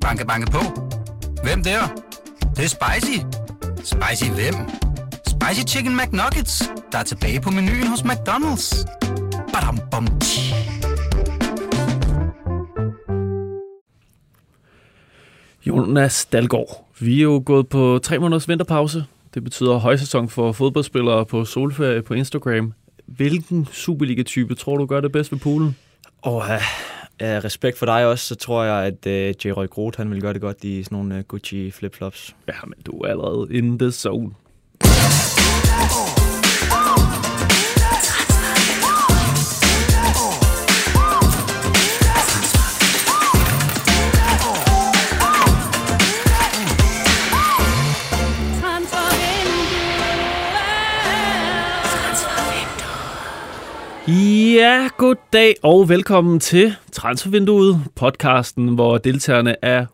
Banke, banke på. Hvem der? Det, det er spicy. Spicy hvem? Spicy Chicken McNuggets, der er tilbage på menuen hos McDonald's. Badum, bom, tji. Jonas Dalgaard. Vi er jo gået på tre måneders vinterpause. Det betyder højsæson for fodboldspillere på solferie på Instagram. Hvilken Superliga-type tror du gør det bedst ved poolen? Og uh, af respekt for dig også, så tror jeg, at uh, J. Roy Groth, han vil gøre det godt i sådan nogle uh, Gucci flipflops. Ja, men du er allerede in the zone. Ja, goddag og velkommen til Transfervinduet, podcasten, hvor deltagerne er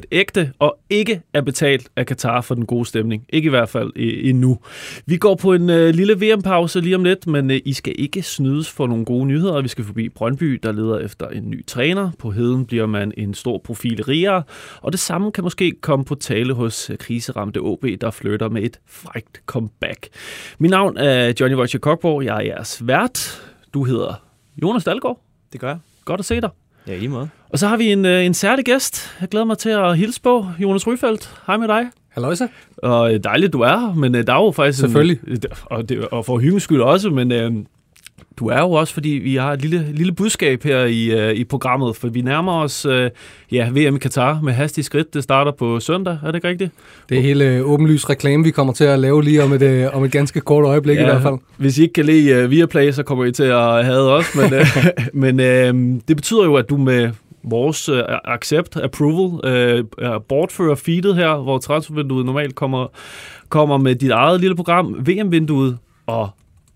100% ægte og ikke er betalt af Katar for den gode stemning. Ikke i hvert fald øh, endnu. Vi går på en øh, lille VM-pause lige om lidt, men øh, I skal ikke snydes for nogle gode nyheder. Vi skal forbi Brøndby, der leder efter en ny træner. På heden bliver man en stor profil rigere, og det samme kan måske komme på tale hos øh, kriseramte OB, der flytter med et frægt comeback. Mit navn er Johnny Wojciech Kokborg. Jeg er jeres vært. Du hedder Jonas Dalgaard. Det gør jeg. Godt at se dig. Ja, i måde. Og så har vi en, øh, en særlig gæst. Jeg glæder mig til at hilse på. Jonas Ryfeldt. Hej med dig. Halløjsa. Og øh, dejligt, du er her, men øh, der er jo faktisk... Selvfølgelig. En, og, det, og for hyggens skyld også, men øh, du er jo også, fordi vi har et lille, lille budskab her i, uh, i programmet, for vi nærmer os uh, ja, VM i Katar med hastig skridt. Det starter på søndag, er det ikke rigtigt? Det er hele åbenlys reklame, vi kommer til at lave lige om et, uh, om et ganske kort øjeblik ja, i hvert fald. Hvis I ikke kan lide uh, Viaplay, så kommer I til at have os, men, uh, men uh, det betyder jo, at du med vores uh, accept, approval, uh, bortfører feedet her, hvor transfervinduet normalt kommer, kommer med dit eget lille program, VM-vinduet, og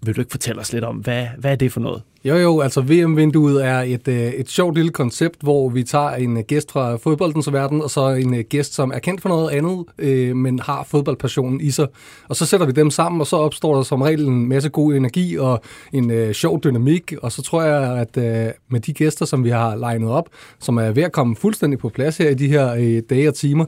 vil du ikke fortælle os lidt om, hvad, hvad er det for noget? Jo, jo, altså VM-vinduet er et, øh, et sjovt lille koncept, hvor vi tager en øh, gæst fra fodboldens verden, og så en øh, gæst, som er kendt for noget andet, øh, men har fodboldpassionen i sig. Og så sætter vi dem sammen, og så opstår der som regel en masse god energi og en øh, sjov dynamik. Og så tror jeg, at øh, med de gæster, som vi har legnet op, som er ved at komme fuldstændig på plads her i de her øh, dage og timer,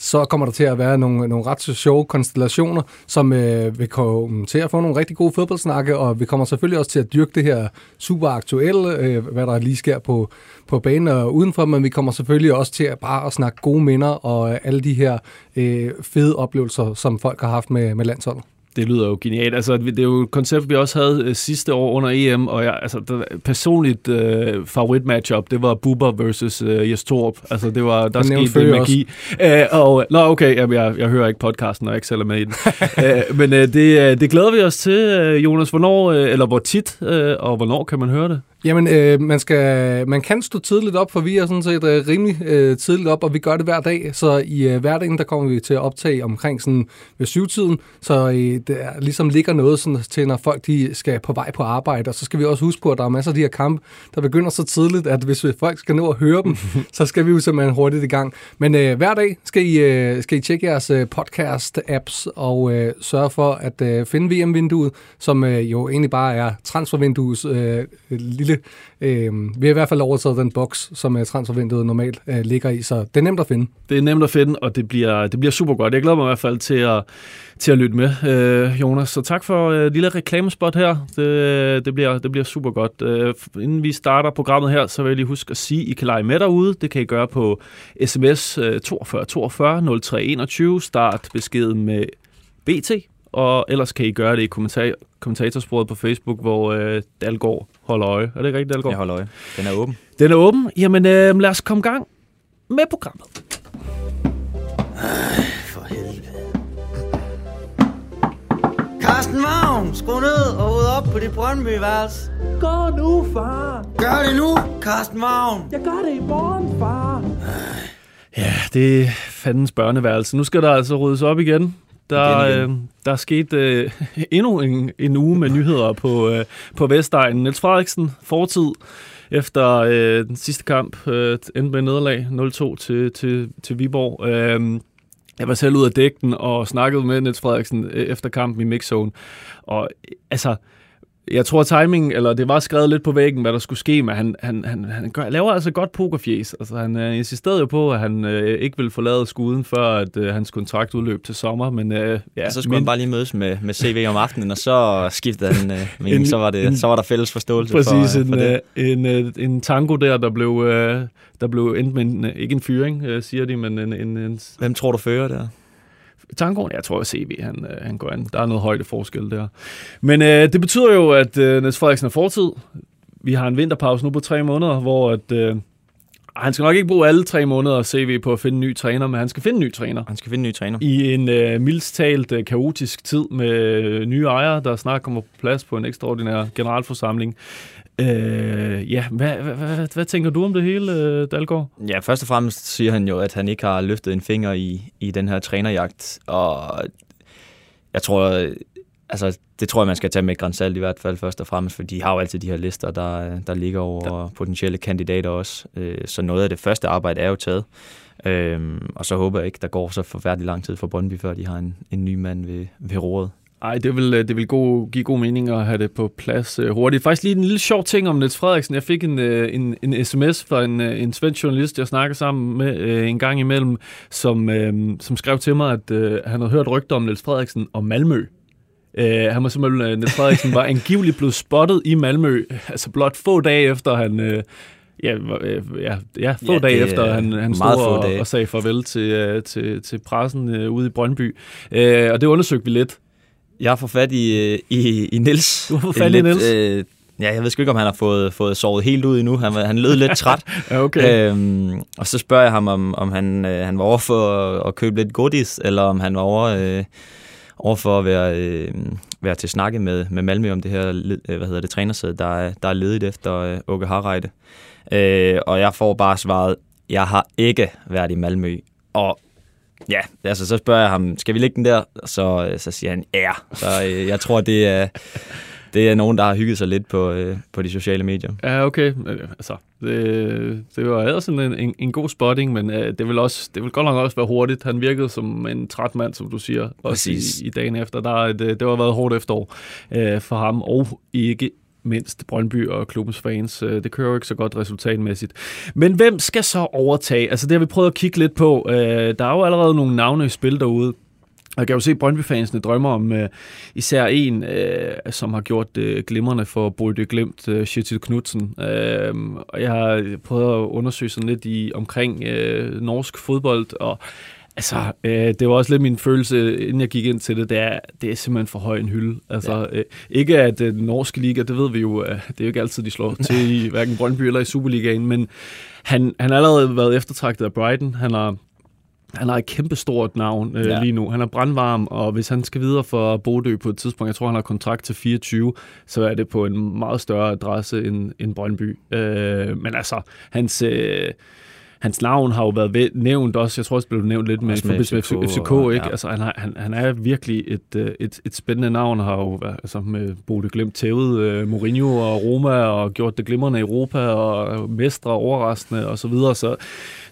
så kommer der til at være nogle, nogle ret sjove konstellationer, som øh, vil komme til at få nogle rigtig gode fodboldsnakke, og vi kommer selvfølgelig også til at dyrke det her super aktuelle, øh, hvad der lige sker på, på banen og udenfor, men vi kommer selvfølgelig også til at bare at snakke gode minder og alle de her øh, fede oplevelser, som folk har haft med, med landsholdet. Det lyder jo genialt. Altså, det er jo et koncept, vi også havde øh, sidste år under EM, og jeg, altså, det, personligt øh, favorit matchup, det var Bubber versus øh, Jes Torp. Altså, det var, der skete det magi. Æ, og, nå, okay, jamen, jeg, jeg hører ikke podcasten, og jeg ikke selv er med i den. Æ, men øh, det, det glæder vi os til, Jonas. Hvornår, øh, eller hvor tit, øh, og hvornår kan man høre det? Jamen, øh, man, skal, man kan stå tidligt op, for vi er sådan set øh, rimelig øh, tidligt op, og vi gør det hver dag. Så i øh, hverdagen, der kommer vi til at optage omkring sådan ved syvtiden, så øh, der ligesom ligger noget sådan, til, når folk de skal på vej på arbejde. Og så skal vi også huske på, at der er masser af de her kampe, der begynder så tidligt, at hvis folk skal nå at høre dem, så skal vi jo simpelthen hurtigt i gang. Men øh, hver dag skal I, øh, skal I tjekke jeres øh, podcast-apps og øh, sørge for at øh, finde VM-vinduet, som øh, jo egentlig bare er transfervinduets øh, lille lille... Øh, vi har i hvert fald overtaget den boks, som uh, transfervinduet normalt uh, ligger i, så det er nemt at finde. Det er nemt at finde, og det bliver, det bliver super godt. Jeg glæder mig i hvert fald til at, til at lytte med, øh, Jonas. Så tak for øh, lille reklamespot her. Det, det, bliver, det bliver super godt. Øh, inden vi starter programmet her, så vil jeg lige huske at sige, at I kan lege med derude. Det kan I gøre på sms øh, 42 42 03 21. Start beskeden med BT, og ellers kan I gøre det i kommentar kommentatorsporet på Facebook, hvor øh, Dalgaard holder øje. Er det ikke rigtigt, Dalgaard? Jeg holder øje. Den er åben. Den er åben. Jamen, øh, lad os komme i gang med programmet. Ej, for helvede. Carsten Vagn, skru ned og ud op på dit Brøndby-værelse. Gå nu, far. Gør det nu, Carsten Vagn. Jeg gør det i morgen, far. Ja, det er fandens børneværelse. Nu skal der altså ryddes op igen. Der, øh, der er sket øh, endnu en, en uge med nyheder på, øh, på Vestegnen. Niels Frederiksen, fortid, efter øh, den sidste kamp, øh, endte med nederlag 0-2 til, til, til Viborg. Øh, jeg var selv ude af dækken og snakkede med Niels Frederiksen øh, efter kampen i mixzone. Og altså, jeg tror timing, eller det var skrevet lidt på væggen, hvad der skulle ske, men han, han, han, han gør, laver altså godt pokerfjes. Altså, han øh, insisterede jo på, at han øh, ikke ville forlade skuden, før at øh, hans kontrakt udløb til sommer, men øh, ja. Og så skulle min... han bare lige mødes med, med CV om aftenen, og så skiftede han øh, mening. Så var, det, en, så var der fælles forståelse præcis, for, en, for det. En, en, en tango der, der blev, øh, der blev endt med en, ikke en fyring, øh, siger de, men en, en, en... Hvem tror du fører der? Tangoen, jeg tror, at CV han, øh, han går an. Der er noget højde forskel der. Men øh, det betyder jo, at øh, Niels Frederiksen er fortid. Vi har en vinterpause nu på tre måneder, hvor at, øh, han skal nok ikke bruge alle tre måneder CV på at finde en ny træner, men han skal finde en ny træner. Han skal finde en ny træner. I en øh, mildstalt øh, kaotisk tid med øh, nye ejere, der snart kommer på plads på en ekstraordinær generalforsamling. Øh, ja, hvad, hvad, hvad, hvad tænker du om det hele, øh, Dalgaard? Ja, først og fremmest siger han jo, at han ikke har løftet en finger i, i den her trænerjagt, og jeg tror, altså, det tror jeg, man skal tage med et i hvert fald først og fremmest, for de har jo altid de her lister, der, der ligger over ja. potentielle kandidater også. Øh, så noget af det første arbejde er jo taget. Øhm, og så håber jeg ikke, der går så forfærdelig lang tid for Brøndby, før de har en, en ny mand ved, ved roret. Ej, det vil, det vil god, give god mening at have det på plads uh, hurtigt. Faktisk lige en lille sjov ting om Niels Frederiksen. Jeg fik en, uh, en, en sms fra en, uh, en svensk journalist, jeg snakker sammen med uh, en gang imellem, som, uh, som skrev til mig, at uh, han havde hørt rygter om Niels Frederiksen og Malmø. Uh, han var simpelthen, uh, Niels Frederiksen var angiveligt blevet spottet i Malmø, altså blot få dage efter han... Uh, Ja, ja, ja, få ja, dage efter han, han stod og, og sagde farvel til, til, til pressen uh, ude i Brøndby. Uh, og det undersøgte vi lidt. Jeg fået fat i, i, i Nils. Du har fået fat i Nils? Øh, ja, jeg ved sgu ikke, om han har fået, fået sovet helt ud endnu. Han, han lød lidt træt. okay. Øhm, og så spørger jeg ham, om, om han, øh, han var over for at, at købe lidt godis, eller om han var over, øh, over for at være, øh, være til snakke med, med Malmø om det her øh, hvad hedder det, trænersæde, der, er, der er ledigt efter øh, Åke Harreide. Øh, og jeg får bare svaret, jeg har ikke været i Malmø. Og Ja, altså så spørger jeg ham, skal vi lægge den der? Så, så siger han, ja. Så øh, jeg tror, det er, det er nogen, der har hygget sig lidt på, øh, på de sociale medier. Ja, okay. Altså, det, det var ellers en, en, en god spotting, men øh, det vil også det vil godt nok også være hurtigt. Han virkede som en træt mand, som du siger, også i, i dagen efter. Der, det, det var været hårdt efterår øh, for ham, og ikke mindst Brøndby og klubbens fans. Øh, det kører jo ikke så godt resultatmæssigt. Men hvem skal så overtage? Altså det har vi prøvet at kigge lidt på. Øh, der er jo allerede nogle navne i spil derude. Jeg kan jo se, at Brøndby-fansene drømmer om uh, især en, uh, som har gjort uh, glimrende for Brøndby Glemt, uh, Kjetil Knudsen. Uh, og jeg har prøvet at undersøge sådan lidt i, omkring uh, norsk fodbold, og Altså, øh, det var også lidt min følelse, inden jeg gik ind til det, det er, det er simpelthen for høj en hylde. Altså, ja. øh, ikke at den norske liga, det ved vi jo, øh, det er jo ikke altid, de slår til i hverken Brøndby eller i Superligaen, men han, han har allerede været eftertragtet af Brighton. Han har han har et kæmpe stort navn øh, ja. lige nu. Han er brandvarm, og hvis han skal videre for Bodø på et tidspunkt, jeg tror, han har kontrakt til 24, så er det på en meget større adresse end, end Brøndby. Øh, men altså, hans... Øh, hans navn har jo været nævnt også, jeg tror også, det blev nævnt lidt med, med FCK, med FCK og, ikke? Ja. Altså, han, han, han er virkelig et, øh, et, et spændende navn, har jo altså, med Bode Glimt tævet uh, Mourinho og Roma, og gjort det glimrende i Europa, og mestre overraskende, og så videre, så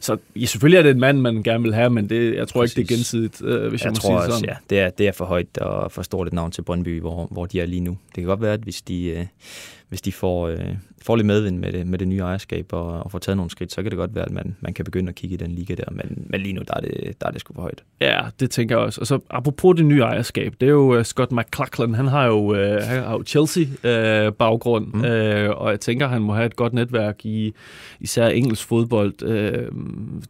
så ja, selvfølgelig er det en mand, man gerne vil have, men det, jeg tror Præcis. ikke, det er gensidigt, øh, hvis jeg, jeg må tror sige sådan. Også, ja, det er, det er for højt og for stort et navn til Brøndby, hvor, hvor de er lige nu. Det kan godt være, at hvis de, øh, hvis de får, øh, får lidt medvind med det, med det nye ejerskab og, og får taget nogle skridt, så kan det godt være, at man, man kan begynde at kigge i den liga der. Men, men lige nu, der er, det, der er det sgu for højt. Ja, det tænker jeg også. Og så apropos det nye ejerskab, det er jo uh, Scott McClachlan, han har jo, uh, han har jo Chelsea-baggrund, uh, mm. uh, og jeg tænker, han må have et godt netværk i især engelsk fodbold. Uh,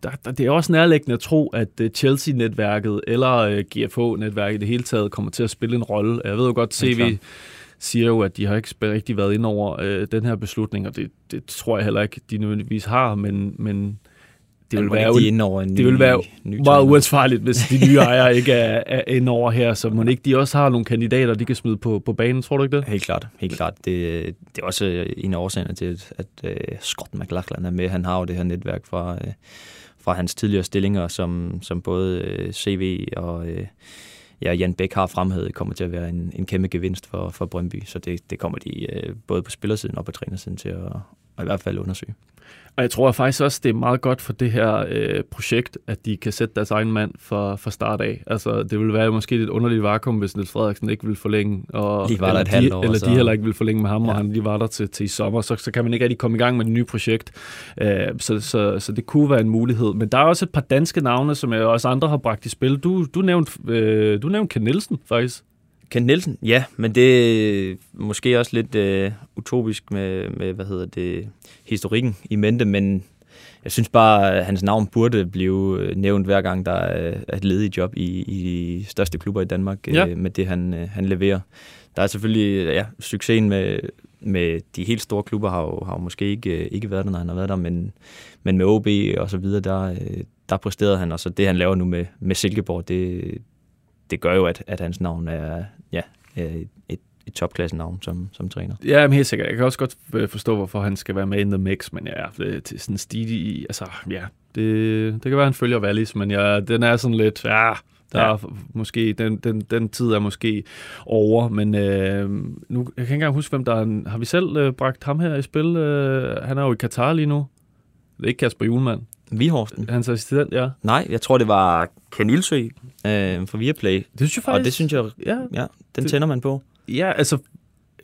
der, der, det er også nærliggende at tro, at uh, Chelsea-netværket eller uh, GFH-netværket i det hele taget kommer til at spille en rolle. Jeg ved jo godt, CV siger jo, at de har ikke rigtig været ind over øh, den her beslutning, og det, det tror jeg heller ikke, de nødvendigvis har, men, men det vil, være, de over en ny, det vil være ny meget uansvarligt, hvis de nye ejere ikke er, er ind over her, så må ikke de også har nogle kandidater, de kan smide på, på banen, tror du ikke det? Helt klart, helt klart. Det, det er også en af årsagerne til, at, at uh, Scott McLachlan er med. Han har jo det her netværk fra, uh, fra hans tidligere stillinger, som, som både uh, CV og uh, ja, Jan Bæk har fremhævet, kommer til at være en, en kæmpe gevinst for, for Brøndby. Så det, det kommer de uh, både på spillersiden og på trænersiden til at, og i hvert fald undersøge. Og jeg tror faktisk også, det er meget godt for det her øh, projekt, at de kan sætte deres egen mand for, for start af. Altså, det ville være måske lidt underligt vakuum, hvis Niels Frederiksen ikke ville forlænge. Og, Lige var der eller et halvt de, år, Eller så- de heller ikke ville forlænge med ham, ja. og han lige var der til, til i sommer. Så, så kan man ikke rigtig komme i gang med det nye projekt. Øh, så, så, så det kunne være en mulighed. Men der er også et par danske navne, som jeg også andre har bragt i spil. Du, du nævnte, øh, du nævnte Ken Nielsen, faktisk. Kent Nielsen, ja, men det er måske også lidt øh, utopisk med, med, hvad hedder det, historikken i mente, men jeg synes bare, at hans navn burde blive øh, nævnt hver gang, der er et ledigt job i, i de største klubber i Danmark Ja. øh, med det, han, øh, han leverer. Der er selvfølgelig, ja, succesen med, med de helt store klubber har jo, har jo måske ikke, øh, ikke været der, når han har været der, men, men med OB og så videre, der, øh, der præsterede han, og så det, han laver nu med, med Silkeborg, det, det gør jo, at, at hans navn er, ja, et, et, topklasse-navn som, som træner. Ja, men helt sikkert. Jeg kan også godt øh, forstå, hvorfor han skal være med in the mix, men ja, det, det er sådan stil i, altså, ja, det, det kan være, han følger Wallis, men ja, den er sådan lidt, ja, der Ja. er måske, den, den, den tid er måske over, men øh, nu, jeg kan ikke engang huske, hvem der er, en- har vi selv øh, bragt ham her i spil? Øh, han er jo i Katar lige nu. Det er ikke Kasper Julemand. Vihorsten? Hans assistent, ja. Nej, jeg tror, det var Ken Ilsø øh, fra Viaplay, Det synes jeg faktisk. og det synes jeg, Ja, ja, den Det- tænder man på. Ja, altså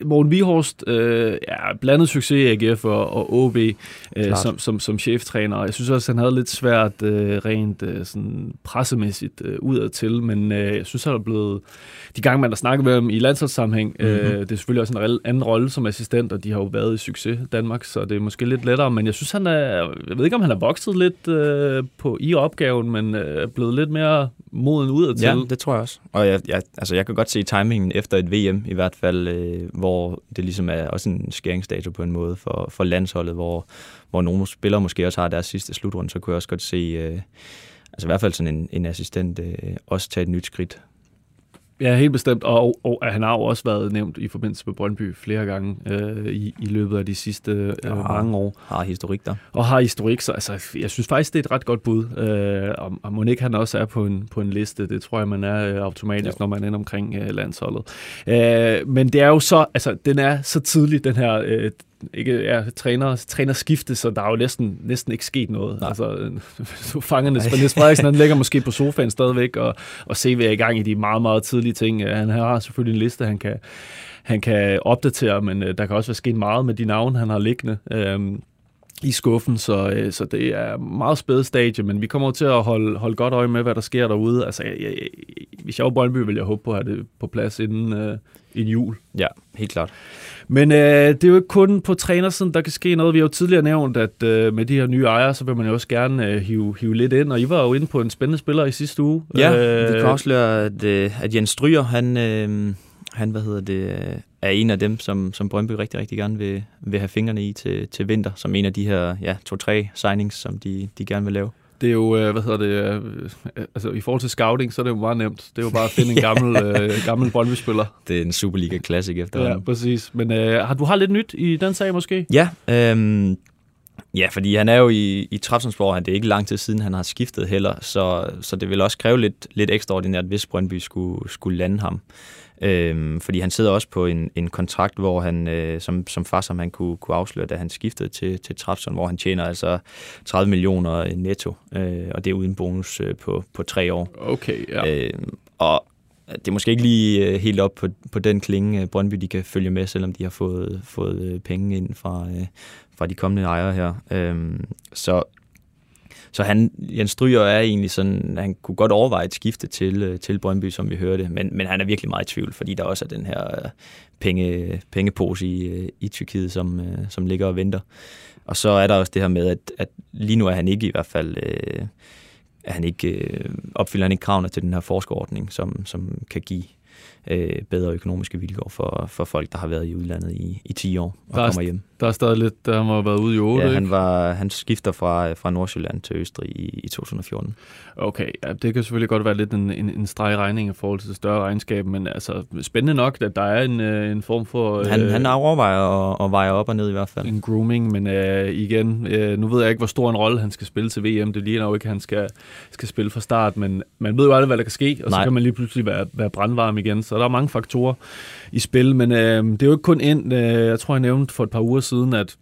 Morten Vihorst, øh, ja, blandet succes i AGF og, og OB øh, som, som, som cheftræner. Jeg synes også, han havde lidt svært øh, rent øh, sådan pressemæssigt øh, udadtil, men øh, jeg synes, han er blevet... De gange, man har snakket med ham i landsholdssammenhæng, mm-hmm. øh, det er selvfølgelig også en anden rolle som assistent, og de har jo været i succes i Danmark, så det er måske lidt lettere, men jeg synes, han er... Jeg ved ikke, om han er vokset lidt øh, på i opgaven, men øh, er blevet lidt mere moden udadtil. Ja, det tror jeg også. Og jeg, jeg, altså, jeg kan godt se timingen efter et VM i hvert fald, øh, hvor det ligesom er også en skæringsdato på en måde for, for landsholdet, hvor, hvor nogle spillere måske også har deres sidste slutrunde, så kunne jeg også godt se, øh, altså i hvert fald sådan en, en assistent øh, også tage et nyt skridt. Ja, helt bestemt. Og, og, og han har jo også været nævnt i forbindelse med Brøndby flere gange øh, i, i løbet af de sidste øh, Ja. mange år. Har historik der. Og har historik, så altså, jeg synes faktisk, det er et ret godt bud. Øh, og, og Monique han også er på en, på en liste. Det tror jeg, man er øh, automatisk, Jo. når man ender omkring øh, landsholdet. Øh, men det er jo så, altså, den er så tidlig, den her øh, ikke, ja, træner, trænerskifte, så der er jo næsten, næsten ikke sket noget. Nej. Altså, øh, du fanger Niels Niels Frederiksen, han ligger måske på sofaen stadigvæk, og, og CV er i gang i de meget, meget tidlige ting. Øh, Han har selvfølgelig en liste, han kan, han kan opdatere, men øh, der kan også være sket meget med de navne, han har liggende. Øhm, i skuffen, så, øh, så det er meget spæde stadie, men vi kommer til at holde, holde godt øje med, hvad der sker derude. Altså, jeg, jeg, hvis jeg var Brøndby, ville jeg håbe på at have det på plads inden, øh, inden jul. Ja, helt klart. Men øh, det er jo ikke kun på trænersiden, der kan ske noget. Vi har jo tidligere nævnt, at øh, med de her nye ejere, så vil man jo også gerne øh, hive, hive lidt ind. Og I var jo inde på en spændende spiller i sidste uge. Ja, øh, vi kan afsløre, at, øh, at Jens Stryger, han, øh, han hvad hedder det, er en af dem, som, som Brøndby rigtig, rigtig gerne vil, vil have fingrene i til, til vinter, som en af de her ja, to-tre signings, som de, de gerne vil lave. Det er jo, øh, hvad hedder det, øh, øh, altså i forhold til scouting, så er det jo meget nemt. Det er jo bare at finde en gammel, øh, gammel Brøndby-spiller. Det er en Superliga Classic Ja, efterhånden. præcis. Men øh, har du har lidt nyt i den sag måske? Ja, øhm, ja, fordi han er jo i, i Trabzonsborg, det er ikke lang tid siden, han har skiftet heller, så, så det vil også kræve lidt, lidt ekstraordinært, hvis Brøndby skulle, skulle lande ham. Øhm, fordi han sidder også på en, en kontrakt, hvor han, øh, som, som far, som han kunne, kunne afsløre, da han skiftede til, til Trabzon, hvor han tjener altså 30 millioner netto, øh, og det er uden bonus øh, på, på tre år. Okay, ja. Øh, og det er måske ikke lige øh, helt op på, på den klinge, øh, Brøndby de kan følge med, selvom de har fået, fået øh, penge ind fra, øh, fra de kommende ejere her. Øh, så så han, Jens Stryger er egentlig sådan, han kunne godt overveje et skifte til, øh, til Brøndby, som vi hørte, men, men han er virkelig meget i tvivl, fordi der også er den her øh, penge, pengepose i, øh, i Tyrkiet, som, som ligger og venter. Og så er der også det her med, at, at lige nu er han ikke i hvert fald... Øh, er han ikke, øh, opfylder han ikke kravene til den her forskerordning, som, som kan give øh, bedre økonomiske vilkår for, for folk, der har været i udlandet i, i 10 år og Der er kommer hjem. Der er stadig lidt, der har været ude i 8, Ja, han, var, han skifter fra, fra Nordsjælland til Østrig i, i 2014. Okay, ja, det kan selvfølgelig godt være lidt en, en, en streg regning i forhold til det større regnskab, men altså spændende nok, at der er en, øh, en form for... Han, han overvejer at, at veje op og ned i hvert fald. en grooming, men øh, igen, øh, nu ved jeg ikke, hvor stor en rolle han skal spille til VM. Det ligner jo ikke, at han skal, skal spille fra start, men man ved jo aldrig, hvad der kan ske, og Nej. så kan man lige pludselig være, være brandvarm igen. Så der er mange faktorer i spil, men øh, det er jo ikke kun ind. Øh, jeg tror, jeg nævnte for et par uger siden, at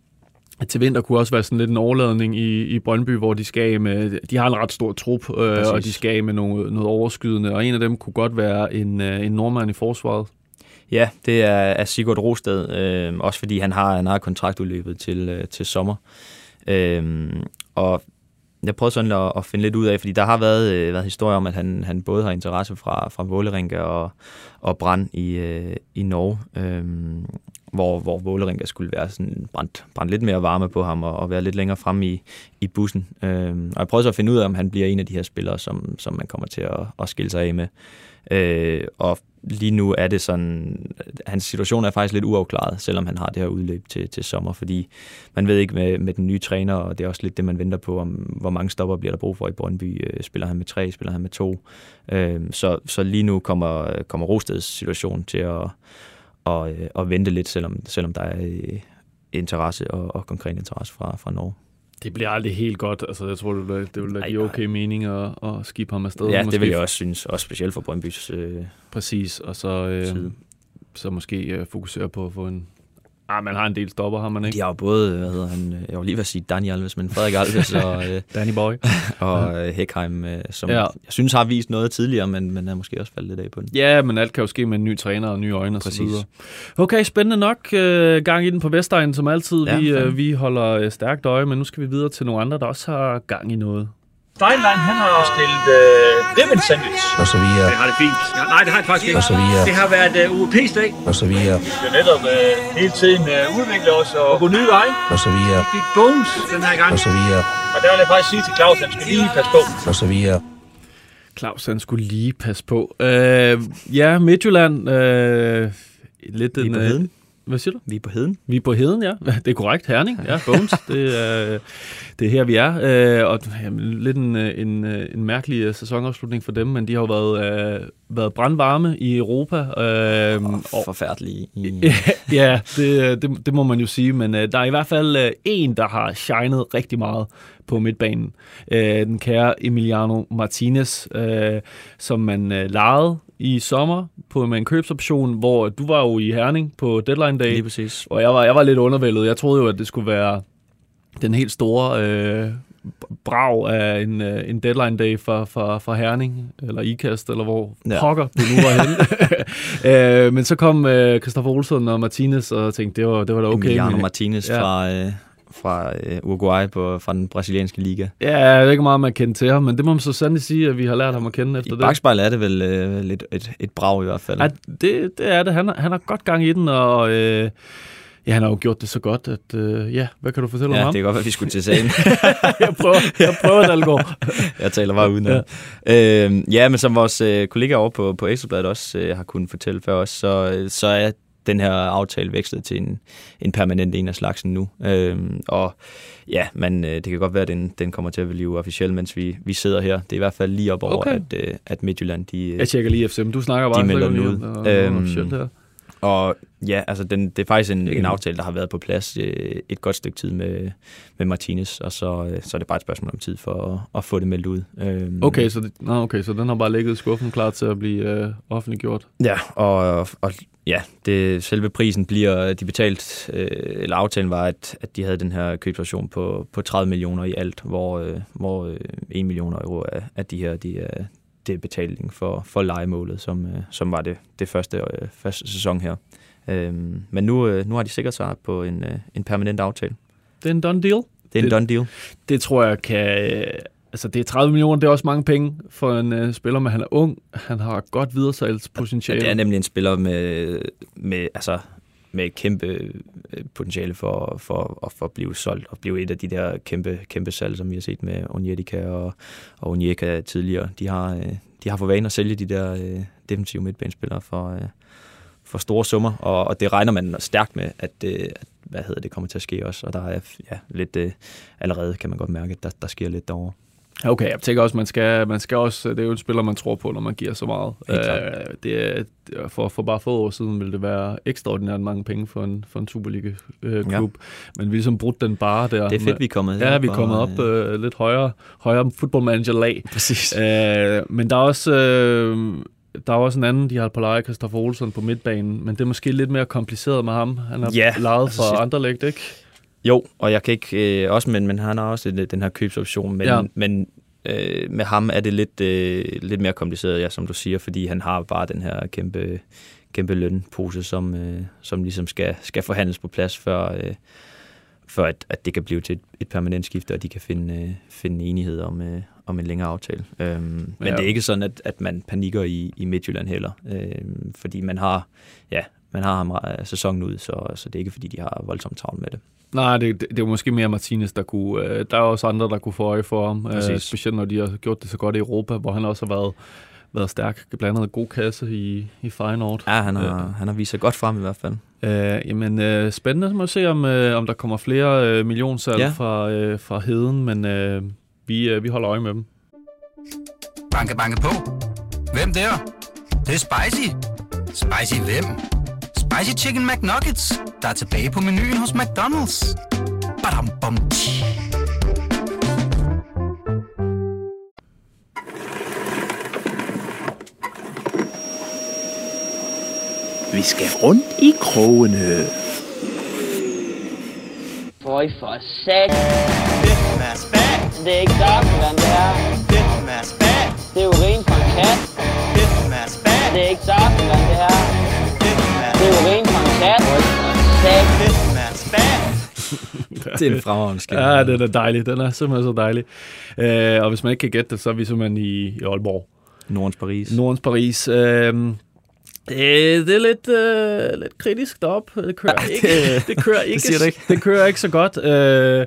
til vinter kunne også være sådan lidt en overladning i, i Brøndby, hvor de skal med, de har en ret stor trup, øh, og de skal med noget, noget overskydende, og en af dem kunne godt være en, øh, en nordmand i forsvaret. Ja, det er, er Sigurd Rosted, øh, også fordi han har, han har kontraktudløbet til, øh, til sommer. Øh, og jeg prøvede sådan at, at finde lidt ud af, fordi der har været, øh, været historier om, at han, han både har interesse fra, fra Vålerenga og, og Brand i, øh, i Norge, øh, hvor, hvor Vålerenga skulle være sådan brændt, brændt lidt mere varme på ham og, og være lidt længere frem i, i bussen. Øh, og jeg prøvede så at finde ud af, om han bliver en af de her spillere, som, som man kommer til at, at skille sig af med. Øh, og lige nu er det sådan, hans situation er faktisk lidt uafklaret, selvom han har det her udløb til, til sommer, fordi man ved ikke med, med den nye træner, og det er også lidt det, man venter på, om hvor mange stopper bliver der brug for i Brøndby. Øh, spiller han med tre, spiller han med to? Øh, så, så lige nu kommer, kommer Rosteds situation til at, at, øh, at vente lidt, selvom, selvom der er øh, interesse og, og konkret interesse fra, fra Norge. Det bliver aldrig helt godt. Altså, jeg tror, det vil, det vil give okay mening at, at skibe ham afsted. Ja, måske. det vil jeg også synes. Også specielt for Brøndbys øh, Præcis, og så, øh, så måske øh, fokusere på at få en, Ah, man har en del stopper, har man ikke? De har jo både, hvad hedder han, jeg var lige ved at sige Danny Alves, men Frederik Alves og... Øh, Danny Boy. og øh, Heckheim, øh, som ja. jeg synes har vist noget tidligere, men, men er måske også faldet lidt af på den. Ja, men alt kan jo ske med en ny træner og nye øjne Præcis. og så videre. Okay, spændende nok. Øh, gang i den på Vestegnen, som altid. Ja, vi, øh, vi holder øh, stærkt øje, men nu skal vi videre til nogle andre, der også har gang i noget. Steinlein, han har stillet øh, ribbon sandwich. Og så videre. Det har det fint. Ja, nej, det har det faktisk ikke. Og så videre. Det har været øh, UEP-dag. Og så videre. Vi skal netop øh, hele tiden øh, udvikle os og gå nye veje. Og så videre. Vi fik bones den her gang. Og så videre. Og der vil jeg faktisk sige til Claus, at han skal lige passe på. Og så videre. Claus, han skulle lige passe på. Øh, ja, Midtjylland. Øh, lidt Lige en, på øh. Hvad siger du? Vi er på heden. Vi er på heden, ja. Det er korrekt. Herning, ja. Bones. det, er, det er her, vi er. Øh, og jamen, lidt en, en, en mærkelig øh, sæsonafslutning for dem, men de har jo været, øh, været brandvarme i Europa. Øh, og forfærdelige. I... ja, det, det, det må man jo sige, men øh, der er i hvert fald øh, en, der har shined rigtig meget på midtbanen. Øh, den kære Emiliano Martinez, øh, som man øh, lejede i sommer på med en købsoption, hvor du var jo i Herning på deadline day. Lige præcis. Og jeg var, jeg var lidt undervældet. Jeg troede jo, at det skulle være den helt store øh, brag af en, øh, en deadline day for, for, for Herning, eller IKAST, eller hvor ja. pokker det nu var henne. øh, men så kom øh, Christoffer Olsen og Martinez og tænkte, det var, det var da okay. Emiliano men, Martinez ja. fra... Øh fra øh, Uruguay på, fra den brasilianske liga. Ja, jeg ved ikke meget, man kender til ham, men det må man så sandelig sige, at vi har lært ham at kende efter I det. I bagspejl er det vel øh, lidt et, et brag i hvert fald. Ja, det, det er det. Han, han har godt gang i den, og øh, ja, han har jo gjort det så godt, at øh, ja, hvad kan du fortælle ja, om ham? det kan godt være, at vi skulle til sagen. jeg prøver, jeg prøver Dalgaard. jeg taler bare uden ja. Øh, ja, men som vores øh, kollega over på, på Ekstrabladet også øh, har kunnet fortælle før os, så, så er den her aftale vekslet til en, en permanent en af slagsen nu. Øhm, og ja, men øh, det kan godt være, at den, den kommer til at blive officiel, mens vi, vi sidder her. Det er i hvert fald lige op over, Okay. at, øh, at Midtjylland, de, øh, Jeg tjekker lige FCM. Du snakker bare. de melder den ud. Øhm. Og ja, altså den, det er faktisk en, en aftale, der har været på plads øh, et godt stykke tid med, med Martinez, og så, øh, så er det bare et spørgsmål om tid for at, at få det meldt ud. Øhm, Okay, så, det, okay, så den har bare ligget i skuffen klar til at blive øh, offentliggjort. Ja, og, og ja, det, selve prisen bliver, de betalt, øh, eller aftalen var, at, at de havde den her købsversion på, på 30 millioner i alt, hvor, øh, hvor øh, 1 million euro af, af de her, de er, det betaling for, for legemålet, som, øh, som var det, det første, øh, første sæson her. Øhm, men nu, øh, nu har de sikret sig på en, øh, en permanent aftale. Det er en done deal. Det er en Det- done deal. Det tror jeg kan... øh, Altså, det er 30 millioner, det er også mange penge for en øh, spiller, men han er ung. Han har godt Ja, videresalgspotentiale. det er nemlig en spiller med, med, altså, med et kæmpe øh, potentiale for, for, for, for at blive solgt og blive et af de der kæmpe, kæmpe salg, som vi har set med Onyedika og, og Onyeka tidligere. De har, øh, de har for vane at sælge de der øh, defensive midtbanespillere for, øh, for store summer, og, og det regner man stærkt med, at, øh, at hvad hedder det kommer til at ske også, og der er ja, lidt øh, allerede, kan man godt mærke, at der, der sker lidt derovre. Okay, jeg tænker også, man skal, man skal også, det er jo en spiller, man tror på, når man giver så meget. Øh, det er, er- for, for bare få år siden ville det være ekstraordinært mange penge for en, for en Superliga-klub. Øh, Ja. klub. Men vi er ligesom brudt den bare der. Det er fedt, vi er kommet Ja, vi er kommet op øh, lidt højere, højere football manager lag. Præcis. Øh, men der er også... Øh, der er også en anden, de har på leje, Christoffer Olsen på midtbanen, men det er måske lidt mere kompliceret med ham. Han har Ja, lejet altså fra lægt, ikke? Jo, og jeg kan ikke øh, også, men, men han har også den, den her købsoption, men, Ja. ja. men øh, med ham er det lidt, øh, lidt mere kompliceret, ja, som du siger, fordi han har bare den her kæmpe, kæmpe lønpose, som, øh, som ligesom skal, skal forhandles på plads, før, øh, før at, at det kan blive til et, et permanent skifte, og de kan finde, øh, finde enighed om, øh, om en længere aftale. Øhm, men Ja. det er ikke sådan, at, at man panikker i, i Midtjylland heller, øhm, fordi man har, ja, man har ham øh, sæsonen ud, så, så det er ikke, fordi de har voldsomt travlt med det. Nej, det, det, det var måske mere Martinez, der kunne... Øh, der er også andre, der kunne få øje for ham. Øh, specielt når de har gjort det så godt i Europa, hvor han også har været, været stærk. Blandt andet god kasse i, i Feyenoord. Ja, han har, han har vist sig godt frem i hvert fald. Øh, jamen, øh, spændende. Må se, om, øh, om der kommer flere øh, millionsalg ja. Ja. fra, øh, fra heden, men øh, vi, øh, vi holder øje med dem. Banke, banke på. Hvem der? Det, det er spicy. Spicy hvem? Spicy Chicken McNuggets, der er tilbage på menuen hos McDonald's. Badum, bom, tji. Vi skal rundt i krogene. Føj for sat. Det er ikke saftevand, det her. Det er urin fra en kat. Det er ikke saftevand, det her. Det er urin fra en kat. Føj for sat. Det er en fremragende skæld. Ja, den er dejlig. Den er simpelthen så dejlig. Øh, og hvis man ikke kan gætte det, så er vi simpelthen i, i Aalborg. Nordens Paris. Nordens Paris. Øh, det, det er lidt, øh, lidt kritisk deroppe. Det kører ikke, det kører ikke, siger du ikke. det kører ikke så godt. Øh,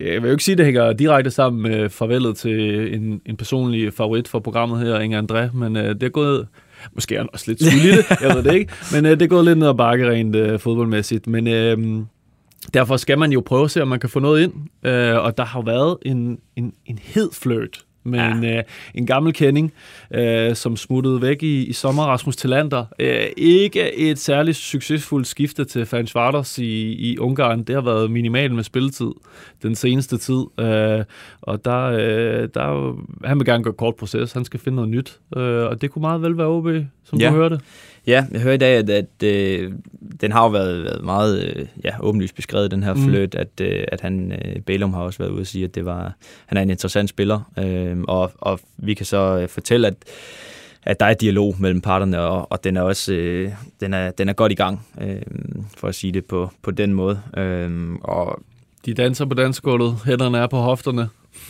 jeg vil jo ikke sige, at det hænger direkte sammen med farvelet til en, en personlig favorit for programmet her, Inger André, men øh, det er gået, måske er han også lidt skyld i det, jeg ved det ikke, men øh, det er gået lidt ned ad bakke rent øh, fodboldmæssigt, men øh, derfor skal man jo prøve at se, om man kan få noget ind, øh, og der har været en, en, en hed fløjt med ja. en, øh, en gammel kending, øh, som smuttede væk i, i sommer, Rasmus Tillander. Øh, ikke et særligt succesfuldt skifte til Vardas i, i Ungarn. Det har været minimalt med spilletid den seneste tid. Øh, og der, øh, der, er han vil gerne gå kort proces. Han skal finde noget nyt. Øh, og det kunne meget vel være OB, som Ja. du hørte. Ja, jeg hører i dag, at, at øh, den har jo været, været meget øh, ja, åbenlyst beskrevet, den her Mm. fløjt, at, øh, at han, øh, Bælum har også været ude og sige, at det var, han er en interessant spiller, øh, og, og vi kan så øh, fortælle, at at der er dialog mellem parterne, og, og den er også øh, den er, den er godt i gang, øh, for at sige det på, på den måde. Øh, og De danser på dansgulvet. Hænderne er på hofterne.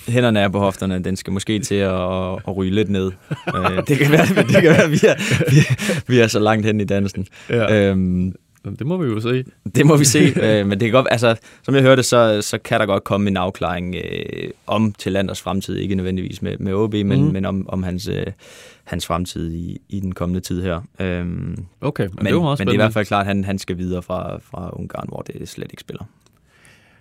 Hænderne er på hofterne, den skal måske til at, at ryge lidt ned. øh, det kan være, det kan være vi, er, vi, er, vi er så langt hen i dansen. Ja. Øhm, Det må vi jo se. Det må vi se, øh, men det kan godt, altså, som jeg hørte, så, så kan der godt komme en afklaring øh, om til Landers fremtid, ikke nødvendigvis med, med OB, men, mm. men om, om hans, øh, hans fremtid i, i den kommende tid her. Øhm, Okay, men, men, det var men det er i hvert fald klart, at han, han skal videre fra, fra Ungarn, hvor det slet ikke spiller.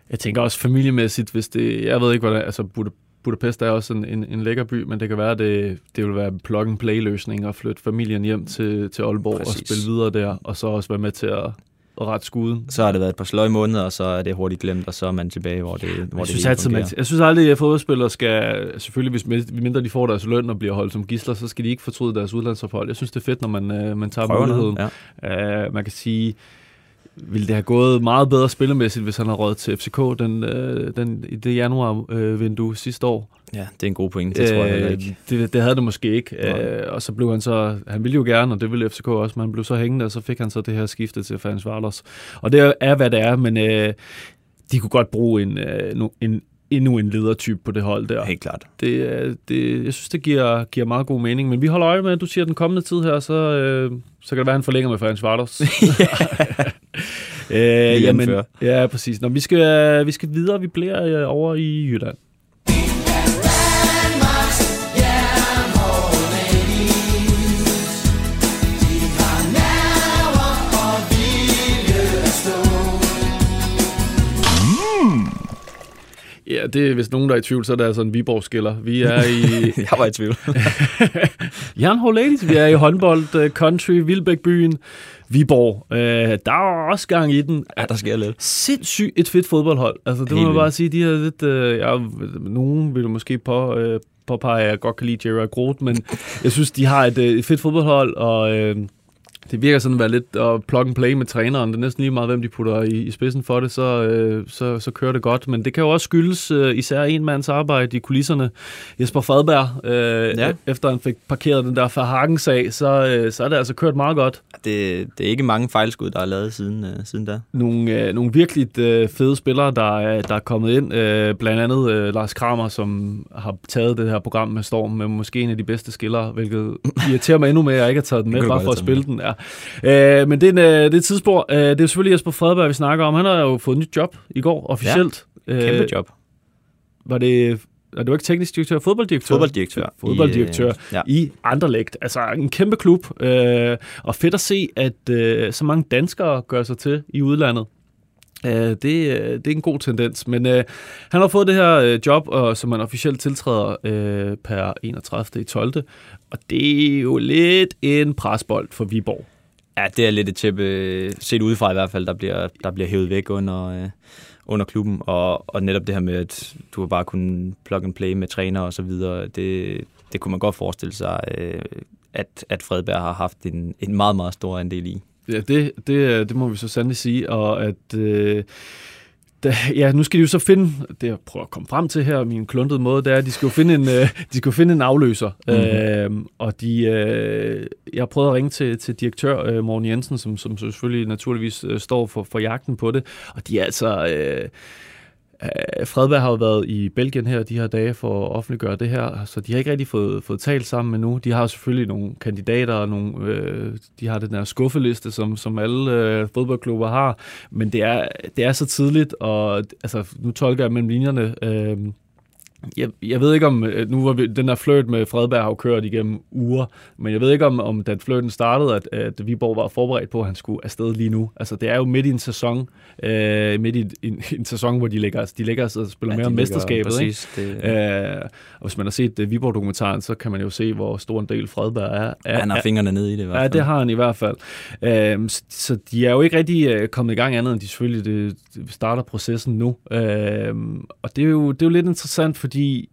Jeg tænker også familiemæssigt, hvis det... Jeg ved ikke, hvordan... Altså, Buda, Budapest er også en, en, en lækker by, men det kan være, at det, det vil være en plug-and-play-løsning at flytte familien hjem til, til Aalborg Præcis. og spille videre der, og så også være med til at, at rette skuden. Så har det været et par sløje måneder, og så er det hurtigt glemt, og så er man tilbage, hvor det, hvor Jeg det synes, altid, man, jeg synes aldrig, at fodboldspillere skal... Selvfølgelig, hvis mindre de får deres løn og bliver holdt som gisler, så skal de ikke fortryde deres udlandsophold. Jeg synes, det er fedt, når man, øh, man tager Prøver muligheden. noget, ja. Uh, man kan sige, ville det have gået meget bedre spillemæssigt, hvis han havde råd til FCK den, øh, den, i det januar-vindue sidste år. ja, det er en god point, det tror jeg heller ikke. Øh, Det, det havde det måske ikke. Nej. Øh, og så blev han så, han ville jo gerne, og det ville FCK også, men han blev så hængende, og så fik han så det her skifte til Fans Varlos. Og det er, hvad det er, men øh, de kunne godt bruge en, øh, en, endnu en ledertype på det hold der. Helt klart. Det, det, jeg synes, det giver, giver meget god mening. Men vi holder øje med, at du siger, at den kommende tid her, så, øh, så kan det være, at han forlænger med Fans Varlos. øh, jamen, ja, præcis. Nå, vi, skal, vi skal videre. Vi bliver øh, over i Jylland. Ja, det er hvis nogen, der er i tvivl, så er det altså en Viborg-skiller. Vi er i jeg var i tvivl. Jernhård Ladies. Vi er i håndbold, øh, country, Vildbæk-byen, Viborg. Øh, der er også gang i den. ja, der sker lidt. Sindssygt et fedt fodboldhold. Altså, det må Helt man vildt. bare sige. De har lidt... Øh, ja, nogen vil måske på, øh, påpege, at jeg godt kan lide Gerard Groth, men jeg synes, de har et, et fedt fodboldhold, og... Øh, det virker sådan at være lidt at plug and play med træneren. Det er næsten lige meget, hvem de putter i, i spidsen for det, så, øh, så, så kører det godt. Men det kan jo også skyldes øh, især en mands arbejde i kulisserne. Jesper Fadberg, øh, ja. efter han fik parkeret den der Verhagen-sag, så, øh, så er det altså kørt meget godt. Det, det er ikke mange fejlskud, der er lavet siden, øh, siden da. Nogle, øh, nogle virkelig øh, fede spillere, der er, der er kommet ind. Øh, blandt andet øh, Lars Kramer, som har taget det her program med Storm, med måske en af de bedste skillere, hvilket irriterer mig endnu mere, at jeg ikke har taget den med, bare for at spille den. Ja. Øh, men det er, en, øh, det er et tidsspor. Øh, det er selvfølgelig Jesper Fredberg, vi snakker om. Han har jo fået et nyt job i går, officielt. Ja, kæmpe job. Øh, var det er du ikke teknisk direktør, fodbolddirektør? Fodbolddirektør. Fodbolddirektør i, ja. i Anderlecht. Altså en kæmpe klub. Øh, og fedt at se, at øh, så mange danskere gør sig til i udlandet. Øh, det, øh, det er en god tendens, men øh, han har fået det her øh, job, og, som han officielt tiltræder øh, per 31. i 12. Og det er jo lidt en presbold for Viborg. Ja, det er lidt et tæppe, set udefra i hvert fald, der bliver, der bliver hævet væk under, øh, under klubben, og, og netop det her med, at du bare kunne plug and play med træner og så videre, det, det kunne man godt forestille sig, øh, at, at Fredberg har haft en, en meget, meget stor andel i. Ja, det, det, det må vi så sandelig sige, og at... Øh, da, ja, nu skal de jo så finde, det jeg prøver at komme frem til her, min kluntede måde, det er, at de skal jo finde en, øh, de skal jo finde en afløser. Mm-hmm. Øh, og de, øh, jeg har prøvet at ringe til, til direktør øh, Morten Jensen, som, som selvfølgelig naturligvis øh, står for, for jagten på det. Og de er altså... Øh, Øh, Fredberg har jo været i Belgien her de her dage for at offentliggøre det her, så de har ikke rigtig fået, fået talt sammen endnu. De har selvfølgelig nogle kandidater, og nogle, øh, de har den der skuffeliste, som, som alle øh, fodboldklubber har, men det er, det er så tidligt, og altså, nu tolker jeg mellem linjerne, øh, jeg, jeg ved ikke om, øh, nu var vi, den der flirt med Fredberg har jo kørt igennem uger, men jeg ved ikke om, om da flirten startede, at, at Viborg var forberedt på, at han skulle afsted lige nu. Altså det er jo midt i en sæson, øh, midt i en, en sæson, hvor de ligger, de ligger og spiller ja, mere om mesterskabet. Præcis, ikke? Det, øh, og hvis man har set uh, Viborg-dokumentaren, så kan man jo se, hvor stor en del Fredberg er. er han har fingrene nede i det i hvert fald. Ja, det har han i hvert fald. Øh, så, så de er jo ikke rigtig uh, kommet i gang andet, end de selvfølgelig det starter processen nu. Øh, og det er, jo, det er jo lidt interessant, for fordi